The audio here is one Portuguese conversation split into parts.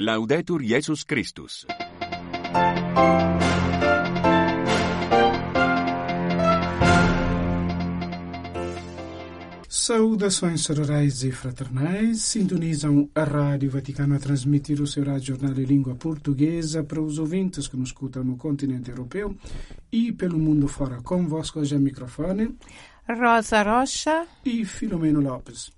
Laudetur Jesus Christus. Saudações sororais e fraternais. Sintonizam a Rádio Vaticano a transmitir o seu rádio jornal em língua portuguesa para os ouvintes que nos escutam no continente europeu e pelo mundo fora. Convosco hoje a microfone. Rosa Rocha e Filomeno Lopes.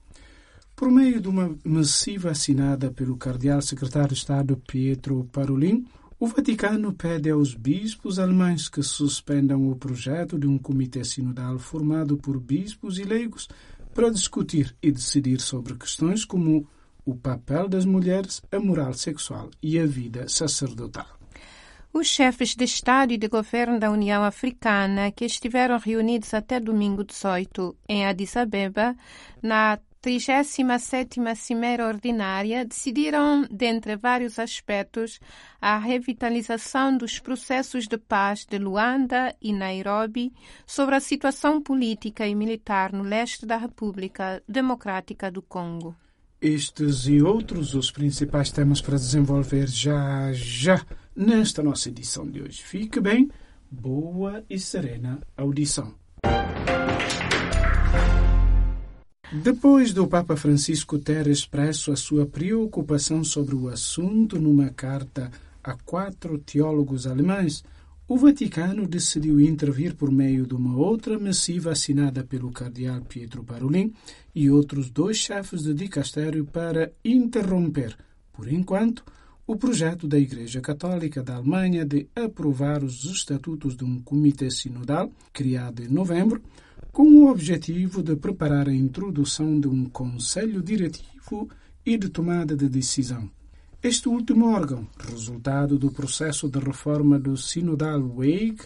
Por meio de uma missiva assinada pelo cardeal secretário de Estado Pietro Parolin, o Vaticano pede aos bispos alemães que suspendam o projeto de um comitê sinodal formado por bispos e leigos para discutir e decidir sobre questões como o papel das mulheres, a moral sexual e a vida sacerdotal. Os chefes de Estado e de Governo da União Africana, que estiveram reunidos até domingo 18 em Addis Abeba, na 37ª Cimeira Ordinária, decidiram, dentre vários aspectos, a revitalização dos processos de paz de Luanda e Nairobi sobre a situação política e militar no leste da República Democrática do Congo. Estes e outros os principais temas para desenvolver já já nesta nossa edição de hoje. Fique bem, boa e serena audição. Depois do Papa Francisco ter expresso a sua preocupação sobre o assunto numa carta a quatro teólogos alemães, o Vaticano decidiu intervir por meio de uma outra missiva assinada pelo cardeal Pietro Parolin e outros dois chefes de dicastério para interromper, por enquanto, o projeto da Igreja Católica da Alemanha de aprovar os estatutos de um comitê sinodal, criado em novembro, com o objetivo de preparar a introdução de um Conselho Diretivo e de tomada de decisão. Este último órgão, resultado do processo de reforma do Sinodal Weg,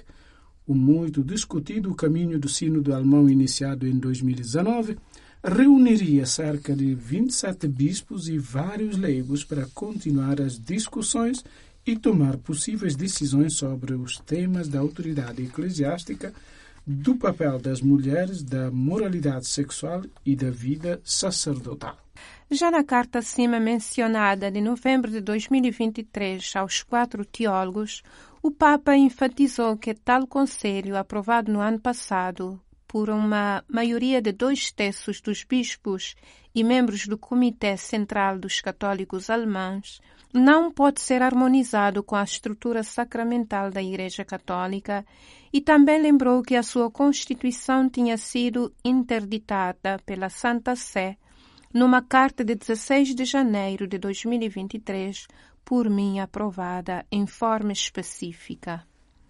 o muito discutido caminho do Sínodo alemão iniciado em 2019, reuniria cerca de 27 bispos e vários leigos para continuar as discussões e tomar possíveis decisões sobre os temas da autoridade eclesiástica do papel das mulheres, da moralidade sexual e da vida sacerdotal. Já na carta acima mencionada de novembro de 2023 aos quatro teólogos, o Papa enfatizou que tal conselho, aprovado no ano passado por uma maioria de dois terços dos bispos e membros do Comitê Central dos Católicos Alemães, não pode ser harmonizado com a estrutura sacramental da Igreja Católica e também lembrou que a sua Constituição tinha sido interditada pela Santa Sé numa carta de 16 de janeiro de 2023, por mim aprovada em forma específica.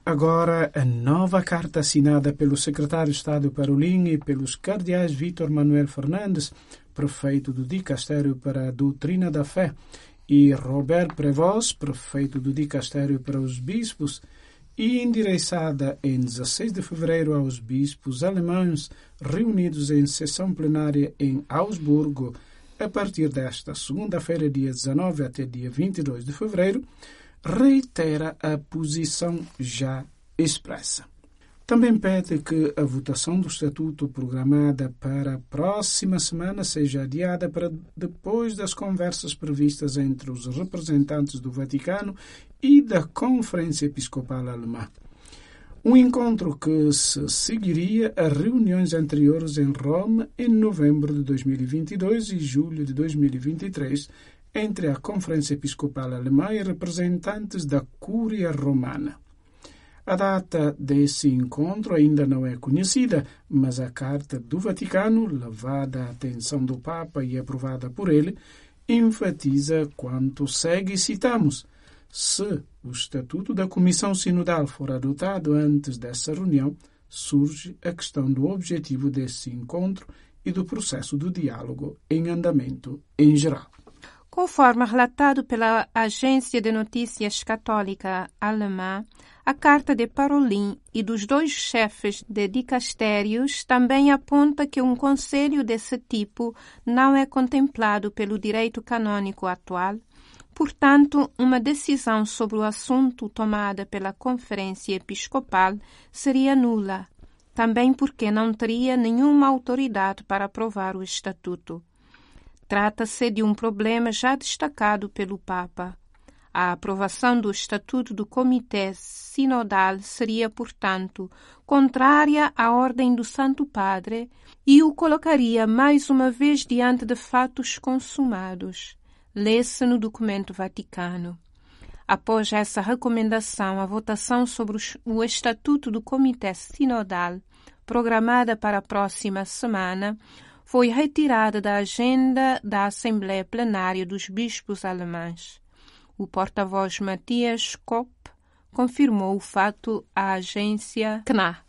Agora, a nova carta assinada pelo secretário de Estado Parolin e pelos cardeais Vítor Manuel Fernandes, prefeito do Dicastério para a Doutrina da Fé, e Robert Prevost, prefeito do Dicastério para os Bispos, e endereçada em 16 de fevereiro aos bispos alemães reunidos em sessão plenária em Augsburgo a partir desta segunda-feira, dia 19 até dia 22 de fevereiro, reitera a posição já expressa. Também pede que a votação do Estatuto programada para a próxima semana seja adiada para depois das conversas previstas entre os representantes do Vaticano e da Conferência Episcopal Alemã. Um encontro que se seguiria a reuniões anteriores em Roma em novembro de 2022 e julho de 2023 entre a Conferência Episcopal Alemã e representantes da Cúria Romana. A data desse encontro ainda não é conhecida, mas a Carta do Vaticano, levada à atenção do Papa e aprovada por ele, enfatiza quanto segue citamos. Se o Estatuto da Comissão Sinodal for adotado antes dessa reunião, surge a questão do objetivo desse encontro e do processo do diálogo em andamento em geral. Conforme relatado pela agência de notícias católica alemã, a carta de Parolin e dos dois chefes de dicastérios também aponta que um conselho desse tipo não é contemplado pelo direito canônico atual. Portanto, uma decisão sobre o assunto tomada pela Conferência Episcopal seria nula, também porque não teria nenhuma autoridade para aprovar o estatuto. Trata-se de um problema já destacado pelo Papa. A aprovação do Estatuto do Comitê Sinodal seria, portanto, contrária à ordem do Santo Padre e o colocaria mais uma vez diante de fatos consumados. Lê-se no documento Vaticano. Após essa recomendação, a votação sobre o Estatuto do Comitê Sinodal, programada para a próxima semana, foi retirada da agenda da Assembleia Plenária dos Bispos Alemães. O porta-voz Matias Kopp confirmou o fato à agência KNA.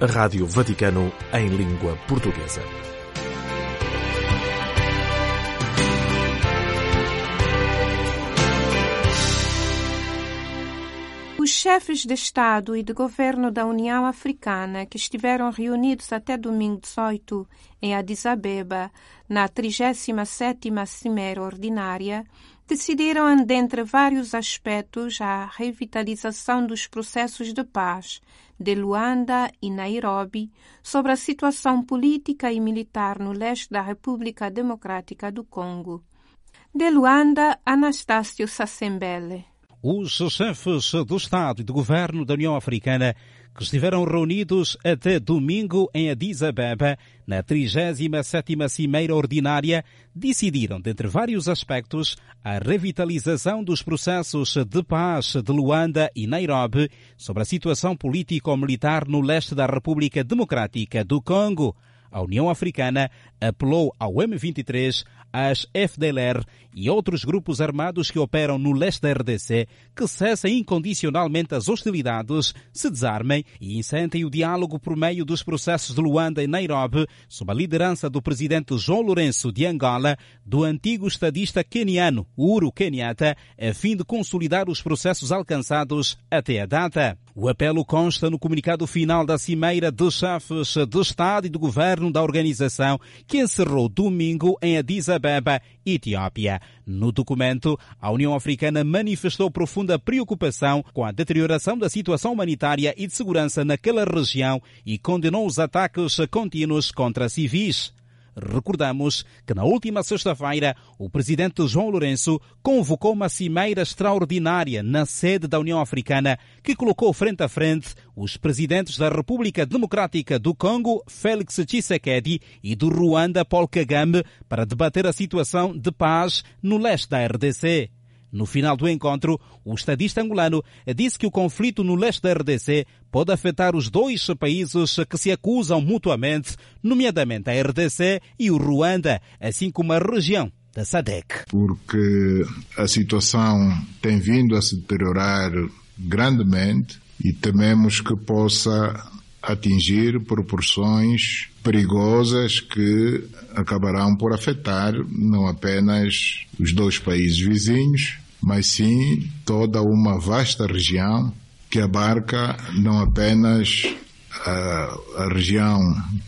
A Rádio Vaticano em língua portuguesa. Os chefes de Estado e de Governo da União Africana, que estiveram reunidos até domingo 18 em Addis Abeba, na 37ª Cimeira Ordinária, decidiram, dentre vários aspectos, a revitalização dos processos de paz de Luanda e Nairobi sobre a situação política e militar no leste da República Democrática do Congo. De Luanda, Anastácio Sassembele. Os chefes do Estado e do Governo da União Africana que estiveram reunidos até domingo em Addis Abeba, na 37ª Cimeira Ordinária, decidiram, dentre vários aspectos, a revitalização dos processos de paz de Luanda e Nairobi sobre a situação político-militar no leste da República Democrática do Congo. A União Africana apelou ao M23 às FDLR e outros grupos armados que operam no leste da RDC que cessem incondicionalmente as hostilidades, se desarmem e incentem o diálogo por meio dos processos de Luanda e Nairobi, sob a liderança do presidente João Lourenço de Angola, do antigo estadista keniano Uhuru Kenyatta, a fim de consolidar os processos alcançados até a data. O apelo consta no comunicado final da Cimeira de Chefes de Estado e de Governo da organização, que encerrou domingo em Addis Abeba, Etiópia. No documento, a União Africana manifestou profunda preocupação com a deterioração da situação humanitária e de segurança naquela região e condenou os ataques contínuos contra civis. Recordamos que na última sexta-feira o presidente João Lourenço convocou uma cimeira extraordinária na sede da União Africana que colocou frente a frente os presidentes da República Democrática do Congo, Félix Tshisekedi, e do Ruanda, Paul Kagame, para debater a situação de paz no leste da RDC. No final do encontro, o estadista angolano disse que o conflito no leste da RDC pode afetar os dois países que se acusam mutuamente, nomeadamente a RDC e o Ruanda, assim como a região da SADEC. Porque a situação tem vindo a se deteriorar grandemente e tememos que possa atingir proporções perigosas que acabarão por afetar não apenas os dois países vizinhos, mas sim toda uma vasta região que abarca não apenas a, a região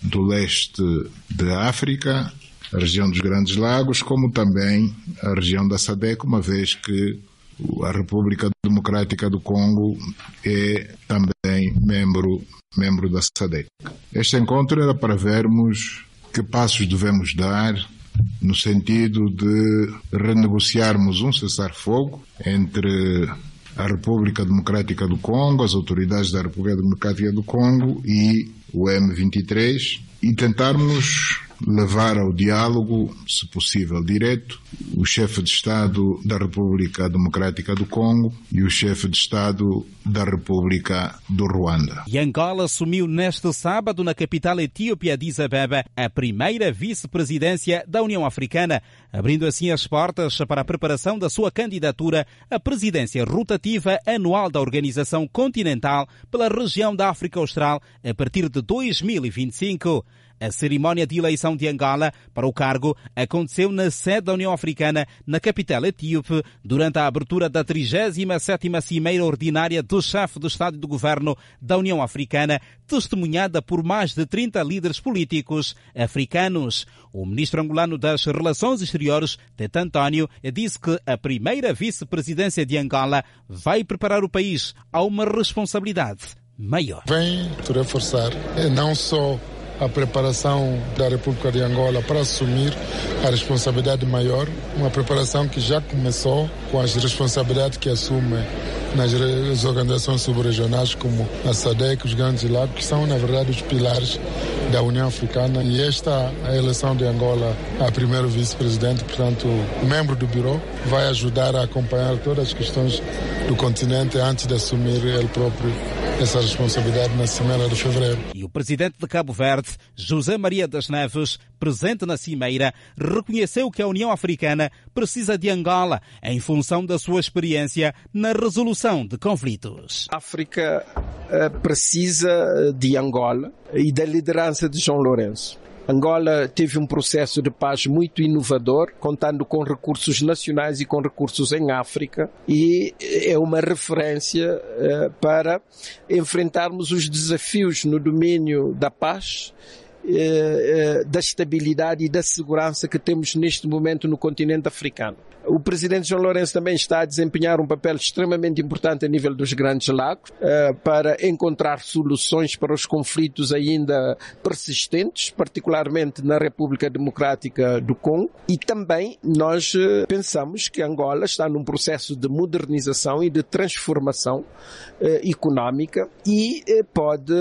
do leste da África, a região dos Grandes Lagos, como também a região da SADEC, uma vez que a República Democrática do Congo é também membro, membro da SADEC. Este encontro era para vermos que passos devemos dar no sentido de renegociarmos um cessar-fogo entre a República Democrática do Congo, as autoridades da República Democrática do Congo e o M23 e tentarmos levar ao diálogo, se possível direto, o chefe de Estado da República Democrática do Congo e o chefe de Estado da República do Ruanda. E Angola assumiu neste sábado, na capital etíope Addis Abeba, a primeira vice-presidência da União Africana, abrindo assim as portas para a preparação da sua candidatura à presidência rotativa anual da Organização Continental pela região da África Austral a partir de 2025. A cerimónia de eleição de Angola para o cargo aconteceu na sede da União Africana, na capital etíope, durante a abertura da 37ª Cimeira Ordinária do chefe do Estado e do Governo da União Africana, testemunhada por mais de 30 líderes políticos africanos. O ministro angolano das Relações Exteriores, Tete António, disse que a primeira vice-presidência de Angola vai preparar o país a uma responsabilidade maior. Vem reforçar não só a preparação da República de Angola para assumir a responsabilidade maior, uma preparação que já começou com as responsabilidades que assume nas organizações subregionais como a SADEC, os grandes lagos, que são, na verdade, os pilares da União Africana. E esta eleição de Angola a primeiro vice-presidente, portanto, membro do Bureau, vai ajudar a acompanhar todas as questões do continente antes de assumir ele próprio essa responsabilidade na semana de fevereiro. E o presidente de Cabo Verde, José Maria das Neves, presente na cimeira, reconheceu que a União Africana precisa de Angola em função da sua experiência na resolução de conflitos. A África uh, precisa de Angola e da liderança de João Lourenço. Angola teve um processo de paz muito inovador, contando com recursos nacionais e com recursos em África, e é uma referência uh, para enfrentarmos os desafios no domínio da paz eh, da estabilidade e da segurança que temos neste momento no continente africano. O presidente João Lourenço também está a desempenhar um papel extremamente importante a nível dos Grandes Lagos uh, para encontrar soluções para os conflitos ainda persistentes, particularmente na República Democrática do Congo. E também nós pensamos que Angola está num processo de modernização e de transformação económica e pode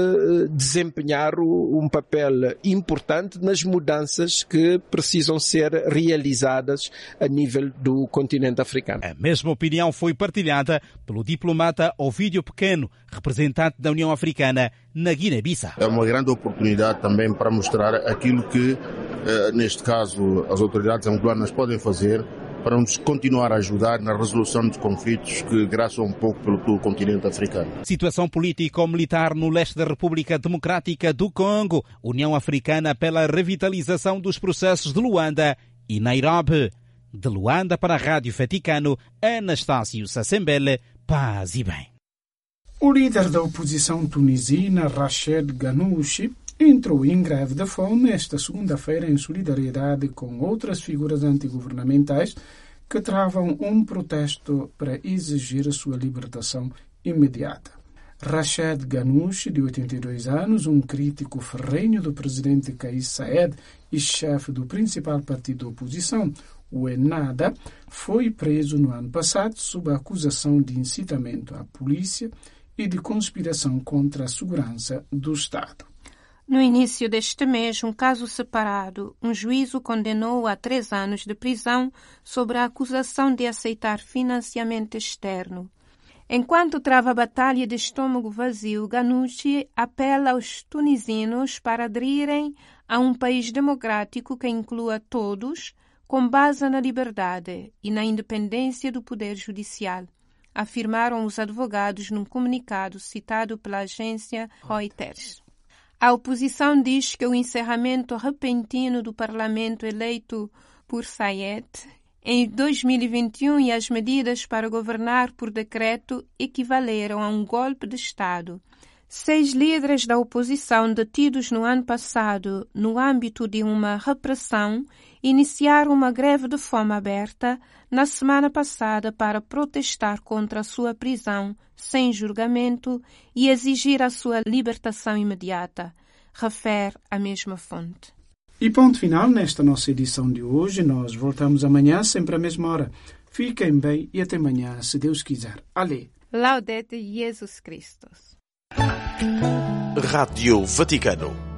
desempenhar um papel importante nas mudanças que precisam ser realizadas a nível do continente africano. A mesma opinião foi partilhada pelo diplomata Ovídio Pequeno, representante da União Africana na Guiné-Bissau. É uma grande oportunidade também para mostrar aquilo que, eh, neste caso, as autoridades angolanas podem fazer para nos continuar a ajudar na resolução dos conflitos que graçam um pouco pelo, pelo continente africano. Situação político-militar no leste da República Democrática do Congo. União Africana pela revitalização dos processos de Luanda e Nairobi. De Luanda para a Rádio Vaticano, Anastácio Sassembele, paz e bem. O líder da oposição tunisina, Rached Ghannouchi, entrou em greve de fome esta segunda-feira em solidariedade com outras figuras antigovernamentais que travam um protesto para exigir a sua libertação imediata. Rached Ghannouchi, de 82 anos, um crítico ferrenho do presidente Kais Saied e chefe do principal partido da oposição, o Enada, foi preso no ano passado sob a acusação de incitamento à polícia e de conspiração contra a segurança do Estado. No início deste mês, um caso separado, um juízo condenou a três anos de prisão sobre a acusação de aceitar financiamento externo. Enquanto trava a batalha de estômago vazio, Ganucci apela aos tunisinos para aderirem a um país democrático que inclua todos, com base na liberdade e na independência do Poder Judicial, afirmaram os advogados num comunicado citado pela agência Reuters. A oposição diz que o encerramento repentino do parlamento eleito por Sayed em 2021 e as medidas para governar por decreto equivaleram a um golpe de Estado. Seis líderes da oposição detidos no ano passado no âmbito de uma repressão iniciaram uma greve de fome aberta na semana passada para protestar contra a sua prisão sem julgamento e exigir a sua libertação imediata, refere a mesma fonte. E ponto final nesta nossa edição de hoje. Nós voltamos amanhã, sempre à mesma hora. Fiquem bem e até amanhã, se Deus quiser. Ale. Laudete Jesus Christus. Rádio Vaticano.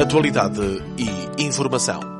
Atualidade e informação.